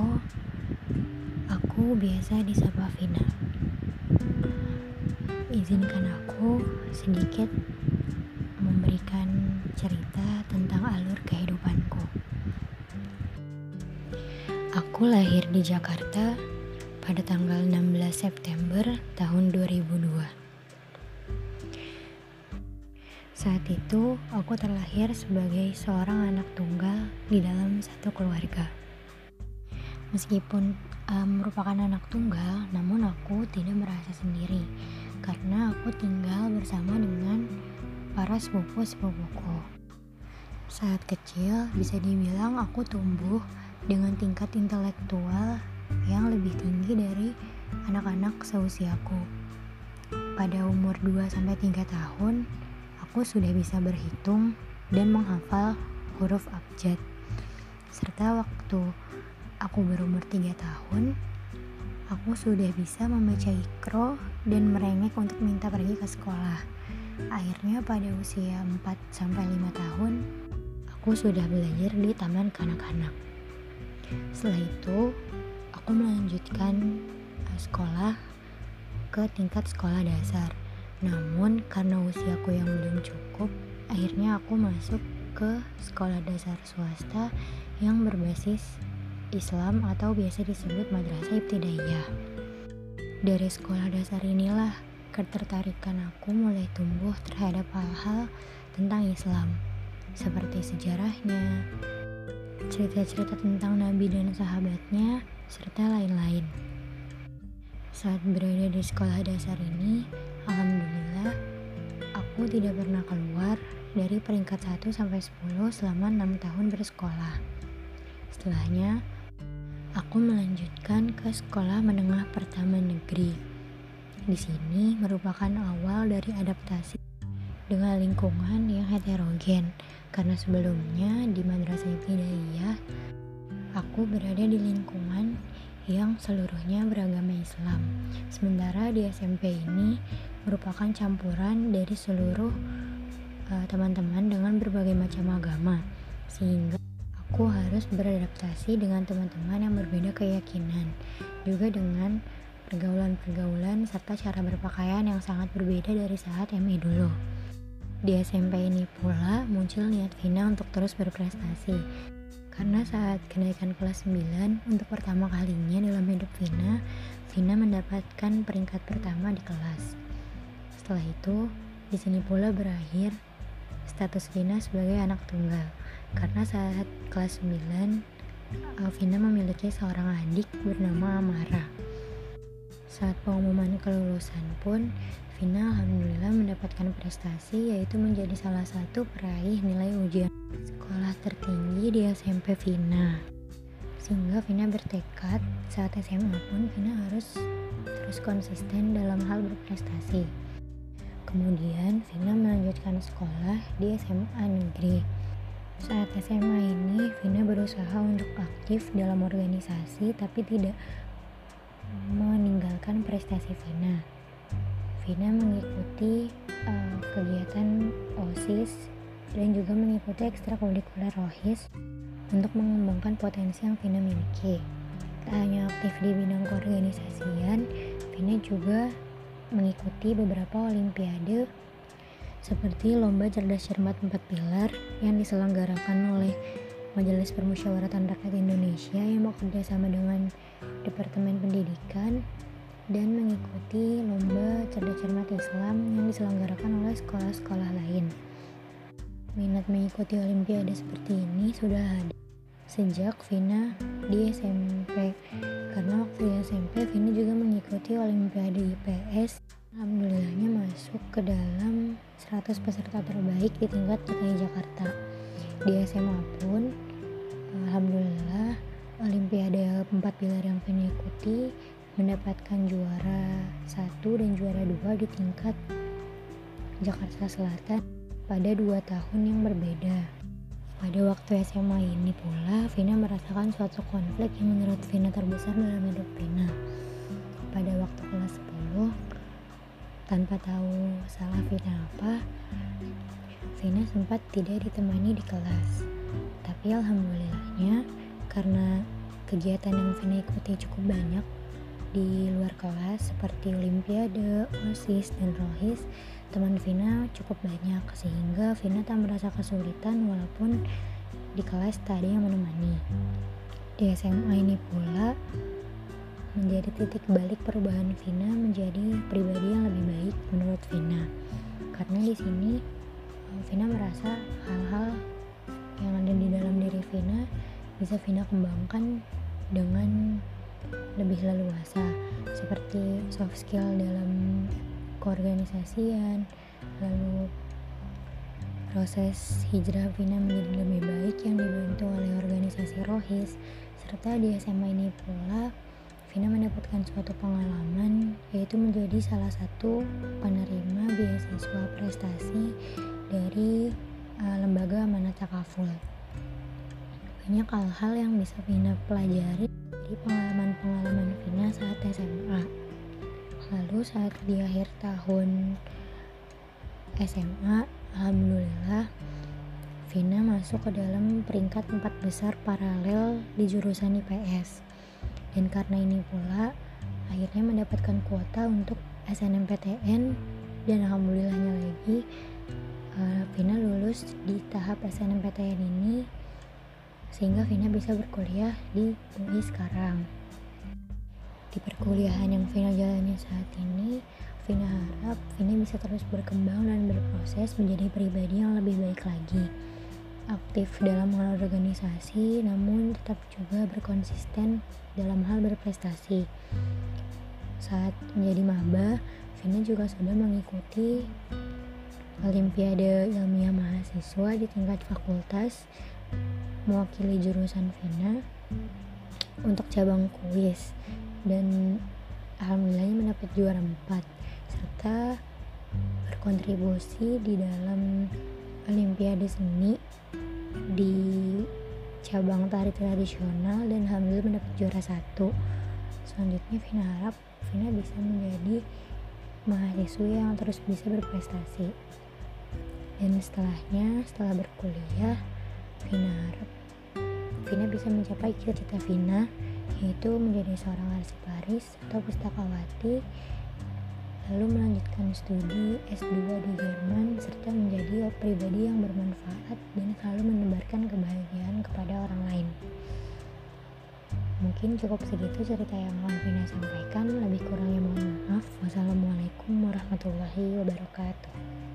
Sepvia Winarko Aku biasa disapa Vina Izinkan aku sedikit memberikan cerita tentang alur kehidupanku. Aku lahir di Jakarta pada tanggal 16 September tahun 2002 saat itu, aku terlahir sebagai seorang anak tunggal di dalam satu keluarga. Meskipun um, merupakan anak tunggal, namun aku tidak merasa sendiri karena aku tinggal bersama dengan para sepupu-sepupuku. Saat kecil, bisa dibilang aku tumbuh dengan tingkat intelektual yang lebih tinggi dari anak-anak seusiaku. Pada umur 2-3 tahun, aku sudah bisa berhitung dan menghafal huruf abjad. Serta waktu aku berumur 3 tahun, aku sudah bisa membaca ikro dan merengek untuk minta pergi ke sekolah. Akhirnya pada usia 4 sampai 5 tahun, aku sudah belajar di taman kanak-kanak. Setelah itu, aku melanjutkan eh, sekolah ke tingkat sekolah dasar namun karena usiaku yang belum cukup, akhirnya aku masuk ke sekolah dasar swasta yang berbasis Islam atau biasa disebut Madrasah Ibtidaiyah. Dari sekolah dasar inilah ketertarikan aku mulai tumbuh terhadap hal-hal tentang Islam, seperti sejarahnya, cerita-cerita tentang Nabi dan sahabatnya, serta lain-lain. Saat berada di sekolah dasar ini, Alhamdulillah, aku tidak pernah keluar dari peringkat 1 sampai 10 selama 6 tahun bersekolah. Setelahnya, aku melanjutkan ke sekolah menengah pertama negeri. Di sini merupakan awal dari adaptasi dengan lingkungan yang heterogen karena sebelumnya di madrasah ibtidaiyah aku berada di lingkungan yang seluruhnya beragama Islam. Sementara di SMP ini merupakan campuran dari seluruh eh, teman-teman uh, dengan berbagai macam agama, sehingga aku harus beradaptasi dengan teman-teman yang berbeda keyakinan, juga dengan pergaulan-pergaulan serta cara berpakaian yang sangat berbeda dari saat MI dulu. Di SMP ini pula muncul niat Vina untuk terus berprestasi karena saat kenaikan kelas 9 untuk pertama kalinya dalam hidup Vina, Vina mendapatkan peringkat pertama di kelas. Setelah itu, di sini pula berakhir status Vina sebagai anak tunggal. Karena saat kelas 9, eh, Vina memiliki seorang adik bernama Amara. Saat pengumuman kelulusan pun, Vina alhamdulillah mendapatkan prestasi yaitu menjadi salah satu peraih nilai ujian sekolah tertinggi di SMP Vina sehingga Vina bertekad saat SMA pun Vina harus terus konsisten dalam hal berprestasi kemudian Vina melanjutkan sekolah di SMA negeri saat SMA ini Vina berusaha untuk aktif dalam organisasi tapi tidak meninggalkan prestasi Vina Vina mengikuti uh, kegiatan OSIS dan juga mengikuti ekstrakurikuler rohis untuk mengembangkan potensi yang Vina miliki. Tak hanya aktif di bidang keorganisasian, Vina juga mengikuti beberapa olimpiade seperti Lomba Cerdas Cermat Empat Pilar yang diselenggarakan oleh Majelis Permusyawaratan Rakyat Indonesia yang bekerja sama dengan Departemen Pendidikan dan mengikuti Lomba Cerdas Cermat Islam yang diselenggarakan oleh sekolah-sekolah lain. Minat mengikuti olimpiade seperti ini sudah ada sejak Vina di SMP di SMP Vina juga mengikuti olimpiade IPS Alhamdulillahnya masuk ke dalam 100 peserta terbaik di tingkat DKI Jakarta di SMA pun Alhamdulillah Olimpiade empat pilar yang Vina ikuti mendapatkan juara satu dan juara dua di tingkat Jakarta Selatan pada dua tahun yang berbeda. Pada waktu SMA ini pula, Vina merasakan suatu konflik yang menurut Vina terbesar dalam hidup Vina. Pada waktu kelas 10, tanpa tahu salah Vina apa, Vina sempat tidak ditemani di kelas. Tapi alhamdulillahnya, karena kegiatan yang Vina ikuti cukup banyak di luar kelas seperti Olimpiade, OSIS, dan Rohis, teman Vina cukup banyak sehingga Vina tak merasa kesulitan walaupun di kelas tak ada yang menemani. Di SMA ini pula menjadi titik balik perubahan Vina menjadi pribadi yang lebih baik menurut Vina. Karena di sini Vina merasa hal-hal yang ada di dalam diri Vina bisa Vina kembangkan dengan lebih leluasa seperti soft skill dalam keorganisasian lalu proses hijrah Vina menjadi lebih baik yang dibantu oleh organisasi Rohis serta di SMA ini pula Vina mendapatkan suatu pengalaman yaitu menjadi salah satu penerima beasiswa prestasi dari uh, lembaga amanat takaful banyak hal-hal yang bisa Vina pelajari dari pengalaman-pengalaman Vina saat SMA. Lalu saat di akhir tahun SMA, Alhamdulillah Vina masuk ke dalam peringkat empat besar paralel di jurusan IPS. Dan karena ini pula, akhirnya mendapatkan kuota untuk SNMPTN dan alhamdulillahnya lagi uh, Vina lulus di tahap SNMPTN ini sehingga Vina bisa berkuliah di UI sekarang. Di perkuliahan yang Vina jalani saat ini, Vina harap Vina bisa terus berkembang dan berproses menjadi pribadi yang lebih baik lagi. Aktif dalam hal organisasi, namun tetap juga berkonsisten dalam hal berprestasi. Saat menjadi maba, Vina juga sudah mengikuti Olimpiade Ilmiah Mahasiswa di tingkat fakultas mewakili jurusan Vina untuk cabang kuis dan alhamdulillahnya mendapat juara 4 serta berkontribusi di dalam olimpiade seni di cabang tari tradisional dan alhamdulillah mendapat juara satu. Selanjutnya Vina harap Vina bisa menjadi mahasiswa yang terus bisa berprestasi. Dan setelahnya setelah berkuliah Vina harap Vina bisa mencapai cita-cita Vina yaitu menjadi seorang arsiparis atau pustakawati lalu melanjutkan studi S2 di Jerman serta menjadi pribadi yang bermanfaat dan selalu menebarkan kebahagiaan kepada orang lain. Mungkin cukup segitu cerita yang akan Vina sampaikan. Lebih kurangnya mohon maaf. Wassalamualaikum warahmatullahi wabarakatuh